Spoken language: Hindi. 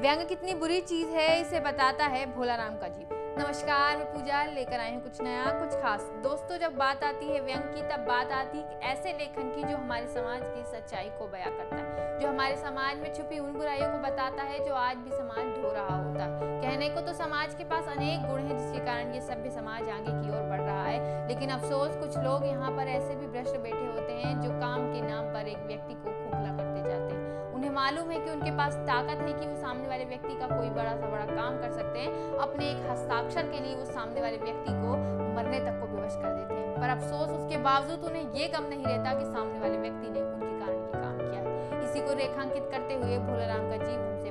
व्यंग कितनी बुरी चीज़ है, इसे बताता है भोला राम का जीव नमस्कार, मैं पूजा, लेकर आई हूँ कुछ नया, कुछ खास। दोस्तों, जब बात आती है व्यंग की, तब बात आती है ऐसे लेखन की जो हमारे समाज की सच्चाई को बयां करता है, जो हमारे समाज में छुपी उन बुराइयों को बताता है, जो आज भी समाज ढो रहा होता है। कहने को तो समाज के पास अनेक गुण हैं, जिसके कारण ये सभ्य समाज आगे की ओर बढ़ रहा है, लेकिन अफसोस, कुछ लोग यहाँ पर ऐसे भी भ्रष्ट बैठे होते हैं, जो काम के नाम पर एक व्यक्ति को उन्हें मालूम है कि उनके पास ताकत है कि वो सामने वाले व्यक्ति का कोई बड़ा सा बड़ा काम कर सकते हैं, अपने एक हस्ताक्षर के लिए वो सामने वाले व्यक्ति को मरने तक को विवश कर देते हैं। पर अफसोस उसके बावजूद उन्हें ये कम नहीं रहता कि सामने वाले व्यक्ति ने उनके कारण ये काम किया है। इसी को रेखांकित करते हुए भोलाराम का जीव हमसे